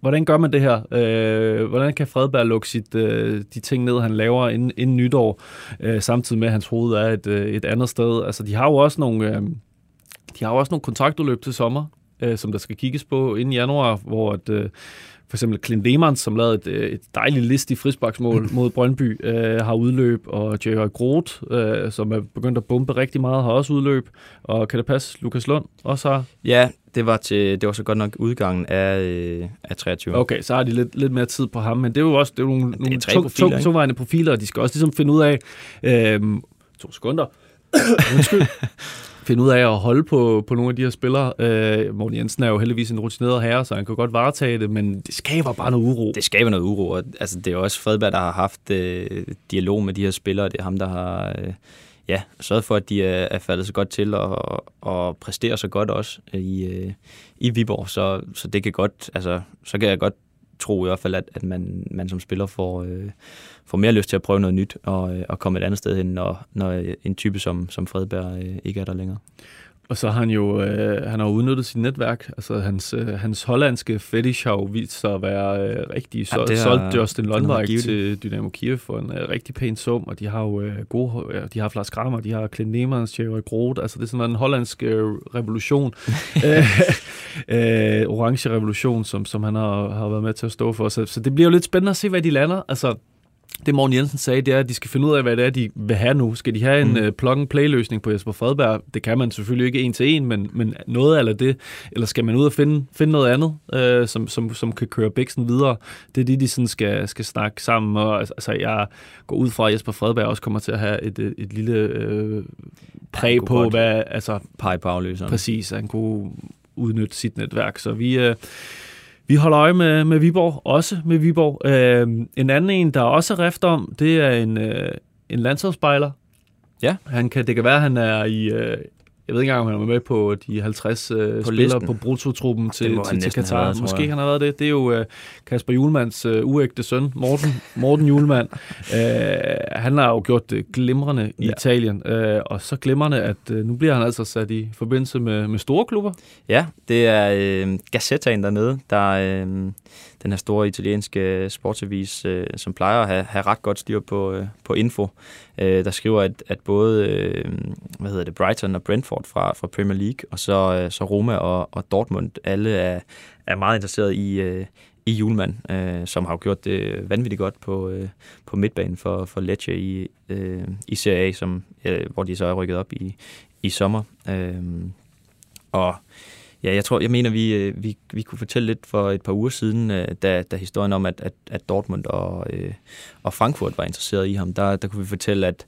hvordan gør man det her? Øh, hvordan kan Fredberg lukke sit, øh, de ting ned, han laver inden, inden nytår, øh, samtidig med, at hans hoved er et, øh, et andet sted? Altså, de har jo også nogle, øh, de har jo også nogle kontraktudløb til sommer, øh, som der skal kigges på inden januar, hvor at, øh, for eksempel Clint Demans, som lavede et, øh, et dejligt list i frisbaksmål mod Brøndby, øh, har udløb, og Jerry Groth, øh, som er begyndt at bombe rigtig meget, har også udløb. Og kan det passe, Lukas Lund også har? Ja, det var, til, det var så godt nok udgangen af, øh, af 23. Okay, så har de lidt, lidt mere tid på ham, men det er jo også det er nogle, nogle to, profiler, to, profiler, og de skal også ligesom finde ud af, øh, to sekunder, undskyld, finde ud af at holde på, på nogle af de her spillere. Øh, Morten Jensen er jo heldigvis en rutineret herre, så han kan godt varetage det, men det skaber bare noget uro. Det skaber noget uro, og altså, det er også Fredberg, der har haft øh, dialog med de her spillere. Det er ham, der har øh, ja, sørget for, at de er, er faldet så godt til og, og præsterer så godt også øh, i, øh, i Viborg. Så, så det kan godt, altså, så kan jeg godt tro i hvert fald, at, at man, man som spiller får, øh, får mere lyst til at prøve noget nyt og, øh, og komme et andet sted hen, når, når en type som, som Fredberg øh, ikke er der længere. Og så har han jo øh, han har udnyttet sit netværk. Altså hans, øh, hans hollandske fetish har jo vist sig at være øh, rigtig så, ja, solgt Justin Lundberg til Dynamo Kiev for en øh, rigtig pæn sum, og de har jo øh, gode, ja, de har Lars Kramer, de har Clint Nemans, Jerry Groth, altså det er sådan en hollandsk øh, revolution, øh, øh, orange revolution, som, som han har, har været med til at stå for. Så, så det bliver jo lidt spændende at se, hvad de lander. Altså det Morten Jensen sagde, det er, at de skal finde ud af, hvad det er, de vil have nu. Skal de have en mm. uh, plug-and-play-løsning på Jesper Fredberg? Det kan man selvfølgelig ikke en til en, men, men noget eller det. Eller skal man ud og finde, finde noget andet, uh, som, som, som kan køre Bæksen videre? Det er det, de sådan skal, skal snakke sammen. Og, altså, jeg går ud fra, at Jesper Fredberg også kommer til at have et, et, et lille uh, præg på, godt. hvad... Altså, Pege på afløseren. Præcis, han kunne udnytte sit netværk. Så vi... Uh, vi holder øje med, med Viborg, også med Viborg. Øh, en anden en, der også er rift om, det er en, øh, en landsholdsspejler. Ja. Han kan, det kan være, at han er i, øh, jeg ved ikke engang, om han var med på de 50 uh, øh, på spillere listen. på brutotruppen til, til, til Katar. Været, Måske han har været det. Det er jo uh, Kasper Julmans uh, uægte søn, Morten, Morten Julemand. uh, han har jo gjort det glimrende i ja. Italien, uh, og så glimrende, at uh, nu bliver han altså sat i forbindelse med, med store klubber. Ja, det er uh, Gazettaen dernede, der, uh, den her store italienske sportsavis, øh, som plejer at have, have ret godt styr på, øh, på info, øh, der skriver, at, at både øh, hvad hedder det, Brighton og Brentford fra, fra Premier League, og så, øh, så Roma og, og Dortmund, alle er, er meget interesseret i, øh, i Julemand, øh, som har gjort det vanvittigt godt på, øh, på midtbanen for, for Lecce i, øh, i Serie A, som, øh, hvor de så er rykket op i, i sommer. Øh, og ja, jeg tror, jeg mener, vi, øh, vi, vi kunne fortælle lidt for et par uger siden, øh, da, da historien om, at, at, at Dortmund og, øh, og Frankfurt var interesseret i ham, der, der kunne vi fortælle, at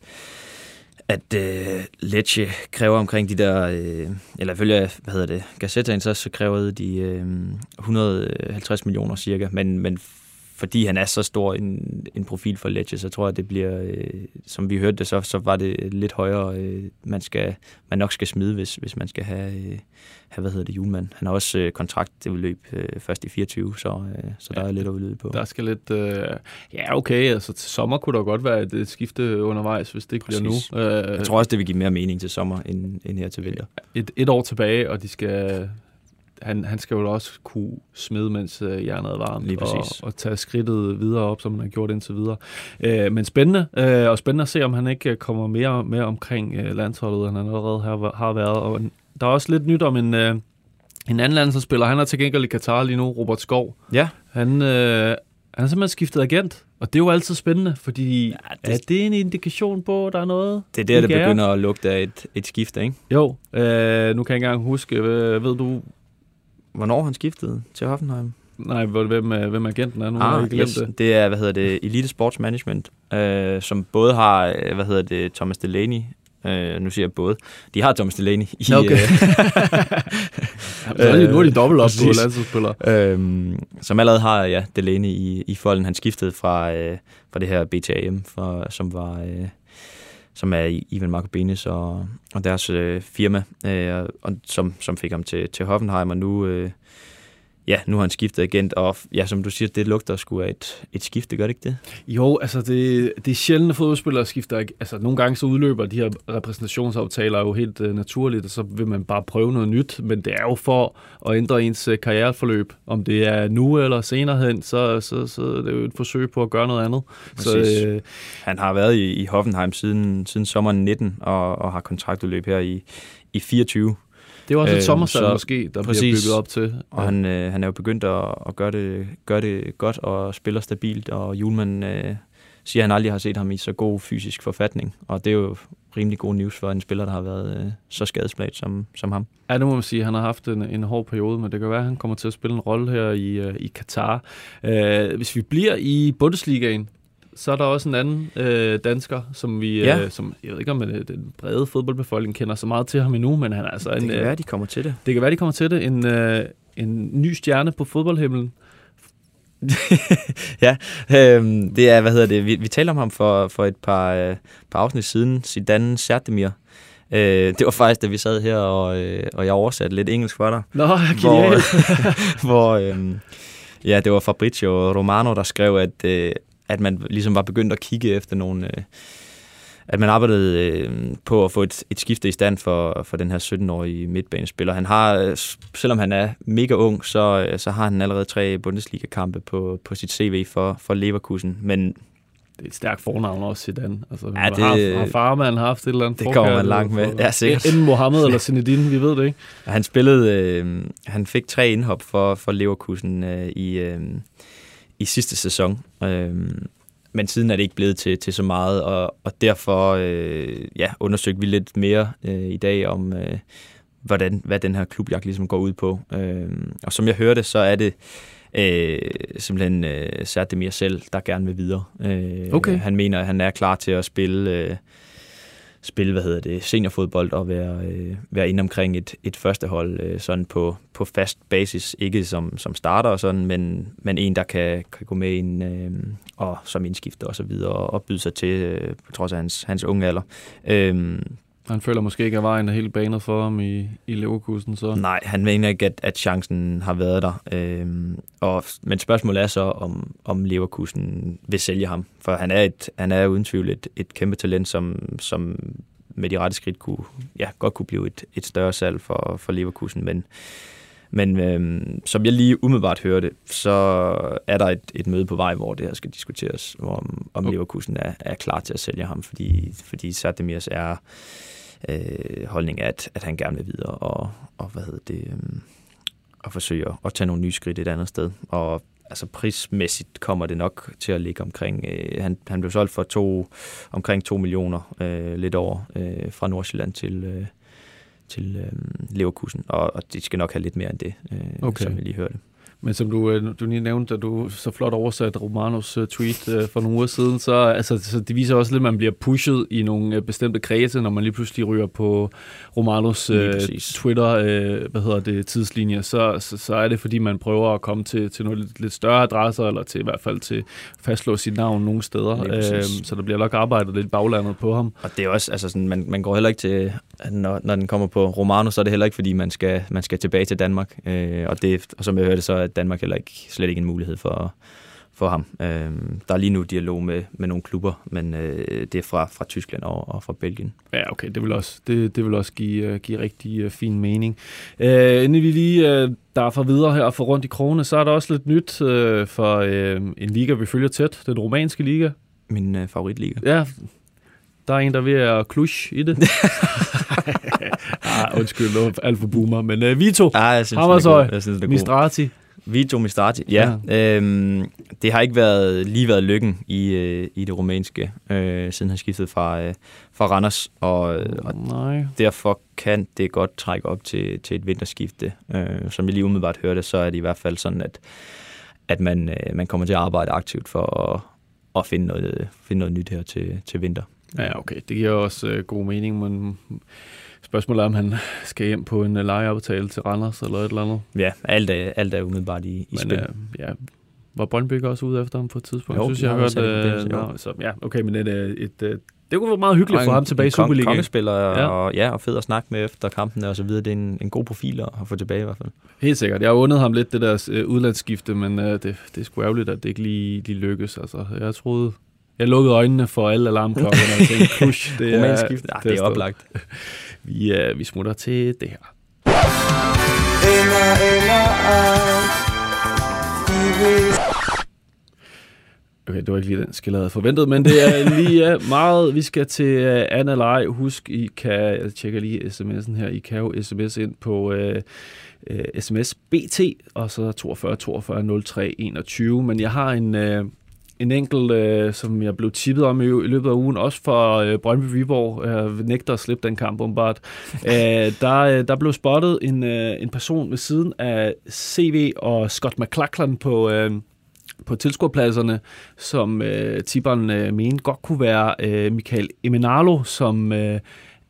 at øh, Lecce kræver omkring de der, øh, eller følger, hvad hedder det, Gazzetta så, så krævede de øh, 150 millioner cirka, men, men fordi han er så stor en, en profil for Lecce, så tror jeg, det bliver, øh, som vi hørte det, så, så var det lidt højere, øh, man, skal, man nok skal smide, hvis, hvis man skal have, øh, have hvad hedder det, julemand. Han har også øh, kontrakt, det vil løbe øh, først i 24, så, øh, så der ja, er lidt at udlede på. Der skal lidt, øh, ja okay, altså til sommer kunne der godt være et, et skifte undervejs, hvis det ikke Præcis. bliver nu. Øh, jeg tror også, det vil give mere mening til sommer, end, end her til vinter. Et, et år tilbage, og de skal han, han skal jo også kunne smide, mens øh, jernet er varmt, Lige og, og tage skridtet videre op, som han har gjort indtil videre. Øh, men spændende, øh, og spændende at se, om han ikke kommer mere med omkring øh, landsholdet, end han allerede har, har været. Og der er også lidt nyt om en, øh, en anden landsholdsspiller. Han er til gengæld i Katar lige nu, Robert Skov. Ja. Han, øh, han har simpelthen skiftet agent, og det er jo altid spændende, fordi ja, det, er det en indikation på, at der er noget? Det er der, det begynder at lugte af et, et skifte, ikke? Jo, øh, nu kan jeg ikke engang huske, ved, ved du, hvornår han skiftede til Hoffenheim? Nej, hvem, er, hvem agenten er nu? Ah, jeg yes. det. det er, hvad hedder det, Elite Sports Management, øh, som både har, øh, hvad hedder det, Thomas Delaney, øh, nu siger jeg både, de har Thomas Delaney i... Okay. Øh, Jamen, nu er de dobbelt op på landsholdsspillere. Øh, som allerede har, ja, Delaney i, i folden. Han skiftede fra, øh, fra det her BTAM, for, som var... Øh, som er Ivan Marco Benes og, og deres øh, firma, øh, og, som, som fik ham til, til Hoffenheim, og nu, øh, ja, nu har han skiftet agent, og ja, som du siger, det lugter sgu af et, et skifte, gør det ikke det? Jo, altså det, det er sjældent, at fodboldspillere skifter. Altså nogle gange så udløber de her repræsentationsaftaler jo helt uh, naturligt, og så vil man bare prøve noget nyt, men det er jo for at ændre ens uh, karriereforløb. Om det er nu eller senere hen, så, så, så det er det jo et forsøg på at gøre noget andet. Så, uh, Han har været i, i Hoffenheim siden, siden sommeren 19, og, og har kontraktudløb her i, i 24. Det er også et øh, sommersalg måske, der præcis, bliver bygget op til. Og ja. han, øh, han er jo begyndt at, at gøre, det, gøre det godt og spiller stabilt, og Julemand øh, siger, at han aldrig har set ham i så god fysisk forfatning. Og det er jo rimelig god news for en spiller, der har været øh, så skadesplaget som, som ham. Ja, det må man sige. Han har haft en, en hård periode, men det kan være, at han kommer til at spille en rolle her i, øh, i Katar. Øh, hvis vi bliver i Bundesligaen, så er der også en anden øh, dansker, som vi, ja. øh, som jeg ved ikke om øh, den brede fodboldbefolkning kender så meget til ham endnu, men han er altså det en... Det kan være, de kommer til det. Det kan være, de kommer til det. En, øh, en ny stjerne på fodboldhimlen. ja, øh, det er, hvad hedder det, vi, vi talte om ham for, for et par, øh, par afsnit siden, Zidane Sertemir. Øh, det var faktisk, da vi sad her, og, øh, og jeg oversatte lidt engelsk for dig. Nå, okay. hvor, hvor øh, ja, det var Fabrizio Romano, der skrev, at, øh, at man ligesom var begyndt at kigge efter nogle... Øh, at man arbejdede øh, på at få et, et skifte i stand for, for den her 17-årige midtbanespiller. Han har, øh, selvom han er mega ung, så, øh, så har han allerede tre Bundesliga-kampe på, på sit CV for, for Leverkusen. Men det er et stærkt fornavn også, Zidane. Altså, ja, det, har, har farmand haft et eller andet Det kommer man langt med, ja, sikkert. Enten Mohammed eller Zinedine, vi ved det ikke. Han spillede, øh, han fik tre indhop for, for Leverkusen øh, i, øh, i sidste sæson. Øhm, men siden er det ikke blevet til, til så meget, og, og derfor øh, ja, undersøgte vi lidt mere øh, i dag om, øh, hvordan, hvad den her klubjagt ligesom går ud på. Øhm, og som jeg hørte, så er det øh, simpelthen øh, Serdemir selv, der gerne vil videre. Øh, okay. Han mener, at han er klar til at spille... Øh, spille, hvad hedder det, seniorfodbold og være, øh, være inde omkring et, et første hold øh, sådan på, på fast basis. Ikke som, som starter og sådan, men, men en, der kan, kan gå med ind øh, og som indskifter og så videre og, og byde sig til øh, på trods af hans, hans unge alder. Øh, han føler måske ikke, at vejen er helt banet for ham i, i Leverkusen. Så. Nej, han mener ikke, at, at chancen har været der. Øhm, og, men spørgsmålet er så, om, om Leverkusen vil sælge ham. For han er, et, han er uden tvivl et, et kæmpe talent, som, som med de rette skridt kunne, ja, godt kunne blive et, et større salg for, for Leverkusen. Men, men øhm, som jeg lige umiddelbart hørte, så er der et, et møde på vej, hvor det her skal diskuteres, om, om Leverkusen er, er klar til at sælge ham, fordi, fordi Sardemirs er øh, holdning, at, at han gerne vil videre og, og hvad hedder det, øhm, og forsøge at tage nogle nye skridt et andet sted. Og altså prismæssigt kommer det nok til at ligge omkring, øh, han, han blev solgt for to, omkring 2 millioner, øh, lidt over, øh, fra Nordsjælland til, øh, til øh, Leverkusen, og, og de skal nok have lidt mere end det, øh, Okay. som jeg lige hørte. Men som du, øh, du lige nævnte, da du så flot oversat Romanos øh, tweet øh, for nogle uger siden, så, altså, så det viser også lidt, at man bliver pushet i nogle bestemte kredse, når man lige pludselig ryger på Romanos øh. Twitter, øh, hvad hedder det, tidslinje, så, så, så er det, fordi man prøver at komme til, til nogle lidt, lidt større adresser, eller til i hvert fald til at fastslå sit navn nogle steder. Lige præcis. Øh, så der bliver nok arbejdet lidt baglandet på ham. Og det er også, altså sådan, man, man går heller ikke til, når, når den kommer på Romano, så er det heller ikke, fordi man skal, man skal tilbage til Danmark. Øh, og, det, og som jeg hørte, så er Danmark heller ikke, slet ikke en mulighed for, for ham. Øh, der er lige nu dialog med, med nogle klubber, men øh, det er fra, fra Tyskland og, og fra Belgien. Ja, okay, det vil også, det, det vil også give, uh, give rigtig uh, fin mening. Uh, inden vi lige uh, derfra videre her og får rundt i krogene, så er der også lidt nyt uh, for uh, en liga, vi følger tæt, den romanske liga. Min øh, favoritliga. Ja, der er en, der er ved at klush i det. ah, undskyld, alt for boomer, men uh, Vito, Ja, jeg synes, er Hammershøj, er. Mistrati, Vito Mistrati, ja. ja. Øhm, det har ikke været lige været lykken i, øh, i det rumænske, øh, siden han skiftede fra, øh, fra Randers, og, øh, og nej, derfor kan det godt trække op til, til et vinterskifte. Øh, som jeg lige umiddelbart hørte, så er det i hvert fald sådan, at, at man, øh, man kommer til at arbejde aktivt for at, at finde, noget, finde noget nyt her til, til vinter. Ja, okay. Det giver også øh, god mening, men spørgsmålet er, om han skal hjem på en øh, lejeaftale til Randers eller et eller andet. Ja, alt er, alt er umiddelbart i, i Men spil. øh, ja, var Brøndby også ude efter ham på et tidspunkt? Jo, synes, de jeg har hørt, øh, nå, så, ja, okay, men et, øh, et, et, det kunne være meget hyggeligt for ham tilbage i Superligaen. Kongespiller, Ja. og, ja, og fed at snakke med efter kampen og så videre. Det er en, en god profil at få tilbage i hvert fald. Helt sikkert. Jeg har undet ham lidt det der øh, udlandsskifte, men øh, det, det er sgu ærgerligt, at det ikke lige, lige lykkes. Altså, jeg troede... Jeg lukkede øjnene for alle alarmklokkerne og tænkte, push, det er, ja, det er oplagt. Vi, øh, vi smutter til det her. Eller, eller Okay, det var ikke lige den skill, jeg havde forventet, men det er lige ja, meget. Vi skal til uh, Anna Lej. Husk, I kan, jeg tjekker lige sms'en her, I kan jo sms ind på uh, uh, sms BT, og så 42 42 03 21. Men jeg har en, uh, en enkelt, uh, som jeg blev tippet om i, i løbet af ugen, også for uh, Brøndby Viborg. Jeg nægter at slippe den kamp, åbenbart. Uh, der, uh, der blev spottet en, uh, en person ved siden af CV og Scott McLachlan på... Uh, på tilskuerpladserne, som øh, tipperen øh, mente godt kunne være øh, Michael Emenalo, som øh,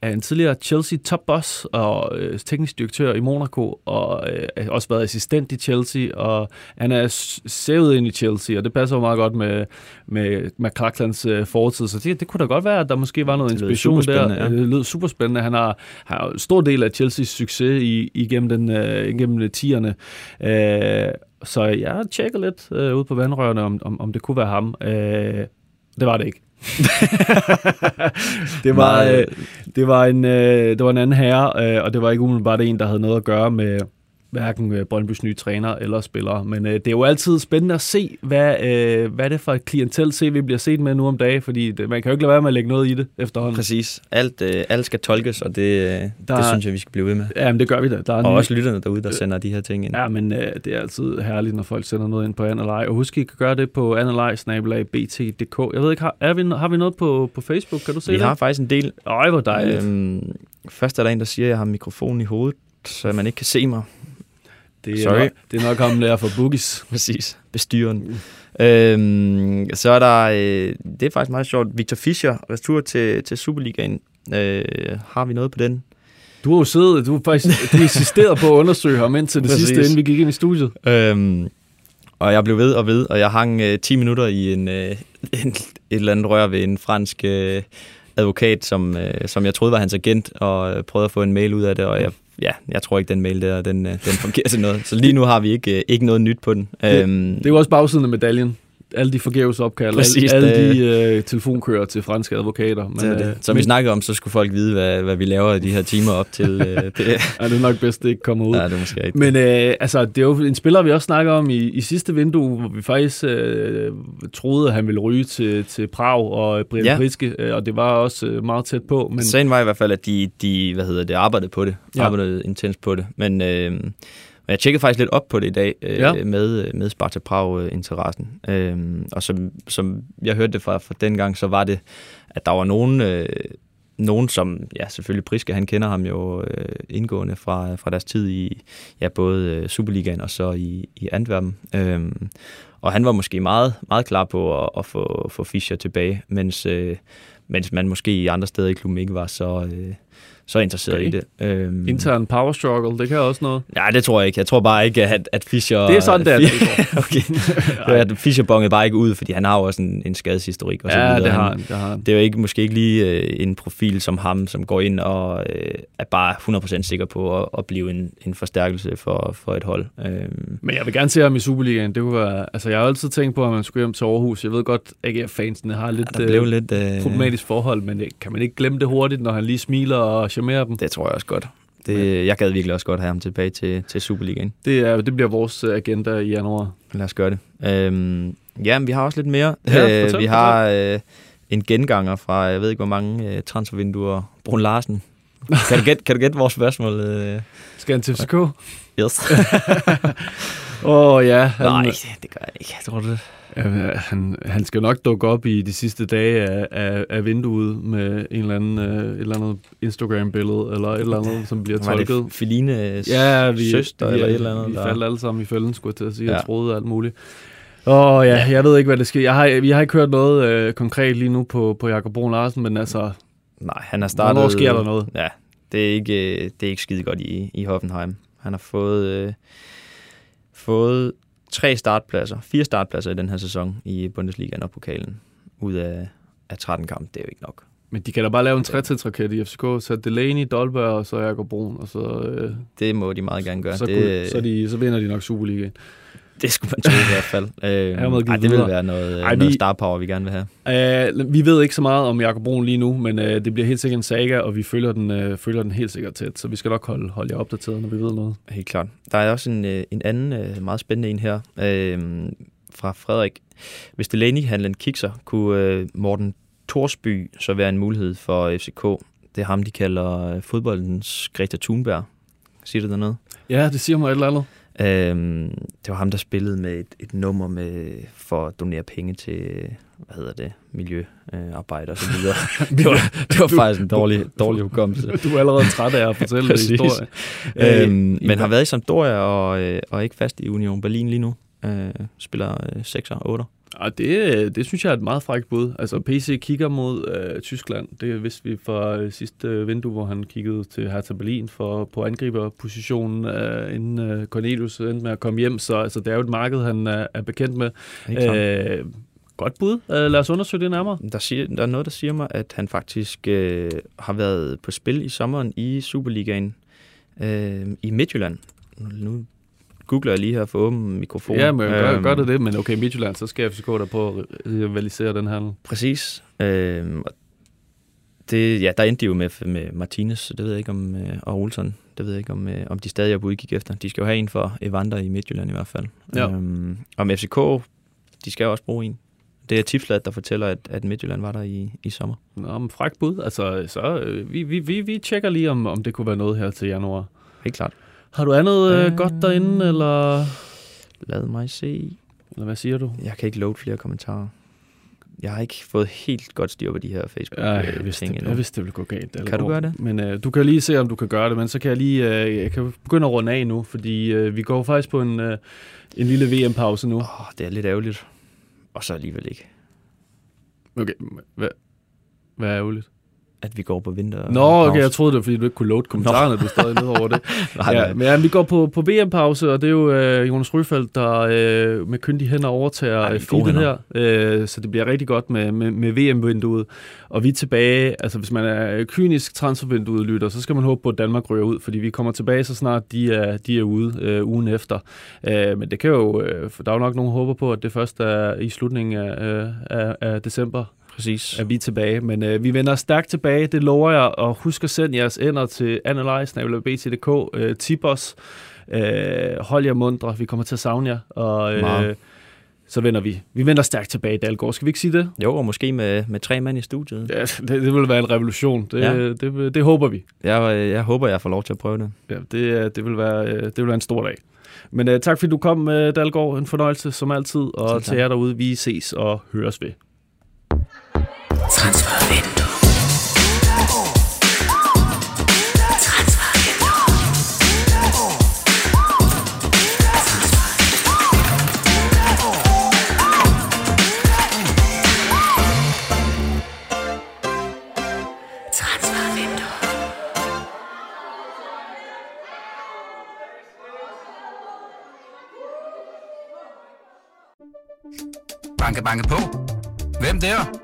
er en tidligere Chelsea topboss og øh, teknisk direktør i Monaco, og øh, også været assistent i Chelsea, og han er sævet ind i Chelsea, og det passer jo meget godt med, med McClacklans øh, fortid, så det, det kunne da godt være, at der måske var noget Det inspiration der. ja. Det lød super spændende. Han har, har en stor del af Chelseas succes i, igennem, den, øh, igennem tierne. Øh, så jeg tjekker lidt øh, ud på vandrørene, om, om, om det kunne være ham. Øh, det var det ikke. det, var, øh, det, var en, øh, det var en anden herre, øh, og det var ikke umiddelbart en, der havde noget at gøre med hverken øh, Brøndbys nye træner eller spillere. Men øh, det er jo altid spændende at se, hvad, øh, hvad det er for et klientel CV bliver set med nu om dagen, fordi det, man kan jo ikke lade være med at lægge noget i det efterhånden. Præcis. Alt, øh, alt skal tolkes, og det, øh, Der- det synes jeg, vi skal blive ved med. Ja, men det gør vi da. Der er Og nye- også lytterne derude, der sender de her ting ind. Ja, men øh, det er altid herligt, når folk sender noget ind på Analej. Og husk, I kan gøre det på analej-bt.dk. Jeg ved ikke, har, er vi, har vi noget på, på Facebook? Kan du se Vi det? har faktisk en del. Øj, hvor dejligt. Øhm, først er der en, der siger, at jeg har mikrofonen i hovedet, så man ikke kan se mig. Det, er sorry. Nok, det er nok ham der fra Boogies. Præcis. Bestyren. Øhm, så er der, øh, det er faktisk meget sjovt, Victor Fischer, retur til, til Superligaen. Øh, har vi noget på den? Du har jo siddet, du har faktisk du insisteret på at undersøge ham indtil det Præcis. sidste, inden vi gik ind i studiet. Øhm, og jeg blev ved og ved, og jeg hang øh, 10 minutter i en, øh, en, et eller andet rør ved en fransk øh, advokat, som, øh, som jeg troede var hans agent, og øh, prøvede at få en mail ud af det, og jeg, ja, jeg tror ikke, den mail der, den, øh, den fungerer til noget. Så lige nu har vi ikke, øh, ikke noget nyt på den. Det- Øhm, Det er jo også bagsiden af medaljen. Alle de forgæves opkald, Præcis, alle, alle det- de øh, telefonkører til franske advokater. Men, det øh, Som vi snakkede om, så skulle folk vide, hvad, hvad vi laver i de her timer op til øh, det. Ja, det er nok bedst, det ikke kommer ud. Ja, det er måske rigtigt. Men øh, altså, det er jo en spiller, vi også snakker om i, i sidste vindue, hvor vi faktisk øh, troede, at han ville ryge til, til Prag og Brian Ja. Priske, øh, og det var også øh, meget tæt på. Men. Sagen var i hvert fald, at de, de hvad hedder det, arbejdede på det. Ja. Arbejdede intens på det. Men, øh, men jeg tjekkede faktisk lidt op på det i dag øh, Ja. med, med Sparta Prag-interessen. Øh, og som, som jeg hørte det fra, fra den gang, så var det, at der var nogen, øh, nogen som, ja selvfølgelig Priske, han kender ham jo øh, indgående fra, fra deres tid i ja, både øh, Superligaen og så i, i Antwerpen. Øh, og han var måske meget, meget klar på at, at få, få Fischer tilbage, mens, øh, mens man måske i andre steder i klubben ikke var så, øh, så interesseret Okay. i det. Øhm, intern power struggle, det kan også noget. Ja, det tror jeg ikke. Jeg tror bare ikke, at, at Fischer... Det er sådan, det er. okay. Det at Fischer bongede bare ikke ud, fordi han har jo også en, en skadeshistorik. Og så Ja, videre. det har Han-. Det har han. Det er jo ikke, måske ikke lige øh, en profil som ham, som går ind og øh, er bare 100% sikker på at, at blive en, en forstærkelse for, for et hold. Øhm, Men jeg vil gerne se ham i Superligaen. Det kunne være, altså, jeg har altid tænkt på, at man skulle hjem til Aarhus. Jeg ved godt, at AGF-fansene har lidt, der blev øh, lidt... Øh, problematisk forhold, men det, kan man ikke glemme det hurtigt, når han lige smiler og charmerer dem? det tror jeg også godt. Det, jeg gad virkelig også godt have ham tilbage til, til Superligaen. Det, er, det bliver vores øh, agenda i januar. Lad os gøre det. Øhm, ja, men vi har også lidt mere. Ja, Øh, fortæl, vi har øh, en genganger fra, jeg ved ikke hvor mange øh, transfervinduer. Brun Larsen. Kan du gætte, kan du gætte vores spørgsmål? Øh? Skal han til FCK? Yes. Åh oh, ja. Han, Nej, det gør jeg ikke. Tror du det? Øh, han, han skal nok dukke op i de sidste dage af, af, af vinduet med en eller anden, øh, et eller andet Instagram-billede, eller et eller andet, som bliver Var tolket. det Felines Ja, vi, søster vi, eller et eller andet? Vi der- faldt alle sammen i fælden, skulle jeg til at sige. Ja. Ja. Jeg troede alt muligt. Åh oh, ja, jeg ved ikke, hvad det sker. Jeg har, vi har ikke hørt noget øh, konkret lige nu på, på Jakob Brun Larsen, men altså, Nej, han har startet... hvornår sker der noget? Ja, det er ikke, øh, det er ikke skide godt i, i Hoffenheim. Han har fået, øh, fået tre startpladser, fire startpladser i den her sæson i Bundesligaen og pokalen, ud af, af 13 kampe. Det er jo ikke nok. Men de kan da bare lave en trætidsraket i FCK, så Delaney, Dolberg og så Jakob Brun, og så, øh, Det må de meget gerne gøre. så, det, så, de, så vinder de nok Superligaen. Det skulle man tro i hvert fald. Øh, ej, det vil være noget, Ej, noget vi- star power, vi gerne vil have. Uh, vi ved ikke så meget om Jakob Brun lige nu, men uh, det bliver helt sikkert en saga, og vi følger den, uh, følger den helt sikkert tæt, så vi skal nok holde, holde jer opdateret, når vi ved noget. Helt klart. Der er også en, øh, en anden øh, meget spændende en her øh, fra Frederik. Hvis Delaney-handlen kikser, kunne øh, Morten Torsby så være en mulighed for FCK. Det er ham, de kalder øh, fodboldens Greta Thunberg. Siger det der noget? Ja, det siger mig et eller andet. Øhm, det var ham, der spillede med et, et nummer med, for at donere penge til, hvad hedder det, miljøarbejde og så videre. det, var, det var faktisk en dårlig, dårlig hukommelse. Du er allerede træt af at fortælle Præcis. historie. øhm, i- men har været i Sampdoria og, øh, og ikke fast i Union Berlin lige nu. Øh, spiller øh, 6'er, 8'er. Og det, det synes jeg er et meget frækt bud. Altså, PC kigger mod øh, Tyskland. Det vidste vi fra øh, sidste øh, vindue, hvor han kiggede til Hertha Berlin for, på angriberpositionen, øh, inden øh, Cornelius endte med at komme hjem. Så altså, det er jo et marked, han er, er bekendt med. Øh, godt bud. Øh, lad os undersøge det nærmere. Der, siger, der er noget, der siger mig, at han faktisk øh, har været på spil i sommeren i Superligaen øh, i Midtjylland. Nu, nu googler jeg lige her for åben mikrofon. Ja, men gør, Øhm, gør det det, men okay, Midtjylland, så skal FCK der på at rivalisere den handel. Præcis. Øh, og det, ja, der endte de jo med, med Martinez, så det ved jeg ikke om, øh, og Olsen. Det ved jeg ikke, om, øh, om de stadig er på udkig efter. De skal jo have en for Evander i Midtjylland i hvert fald. Ja. Øhm, om FCK, de skal jo også bruge en. Det er Tipslat, der fortæller, at, at Midtjylland var der i, i sommer. Nå, men frækt bud. Altså, så øh, vi, vi, vi, vi tjekker lige, om, om det kunne være noget her til januar. Helt klart. Har du andet øh, Øh. godt derinde, eller, Lad mig se. eller hvad siger du? Jeg kan ikke load flere kommentarer. Jeg har ikke fået helt godt styr på de her facebook Ja, jeg vidste, ting det, endnu. jeg vidste, det ville gå galt. Kan du gøre det? Men øh, du kan lige se, om du kan gøre det, men så kan jeg lige øh, jeg kan begynde at runde af nu, fordi øh, vi går faktisk på en, øh, en lille VM-pause nu. Åh, det er lidt ærgerligt. Og så alligevel ikke. Okay, hvad, hvad er ærgerligt? At vi går på vinter. Nå, okay, jeg troede det, var, fordi du ikke kunne load kommentarerne, du stadig ned over det. Nej, ja, men ja, vi går på, på VM-pause, og det er jo øh, Jonas Ryfeldt, der øh, med kyndige hænder overtager Ej, gode feedet her. Øh, så det bliver rigtig godt med, med, med VM-vinduet. Og vi er tilbage, altså hvis man er kynisk transfervinduet lytter, så skal man håbe på, at Danmark ryger ud, fordi vi kommer tilbage så snart de er, de er ude øh, ugen efter. Øh, men det kan jo, øh, der er jo nok nogen, der håber på, at det først er i slutningen af, øh, af, af december, Præcis. er vi tilbage. Men øh, vi vender stærkt tilbage, det lover jeg. Og husk at sende jeres ender til analyse.bt.dk. Øh, tip os. Øh, hold jer mundre. Vi kommer til at savne jer. Og øh, Meget. så vender vi. Vi vender stærkt tilbage, Dalgaard. Skal vi ikke sige det? Jo, og måske med, med tre mand i studiet. Ja, det, det vil være en revolution. Det, Ja. det, det, det håber vi. Jeg, øh, jeg håber, jeg får lov til at prøve det. Ja, det, er- det, vil være, øh, det vil være en stor dag. Men øh, tak fordi du kom, øh, Dalgaard. En fornøjelse som altid. Og til jer derude, vi ses og høres ved. Transfervindue. Transfervindue. Banke, banke på. Hvem der?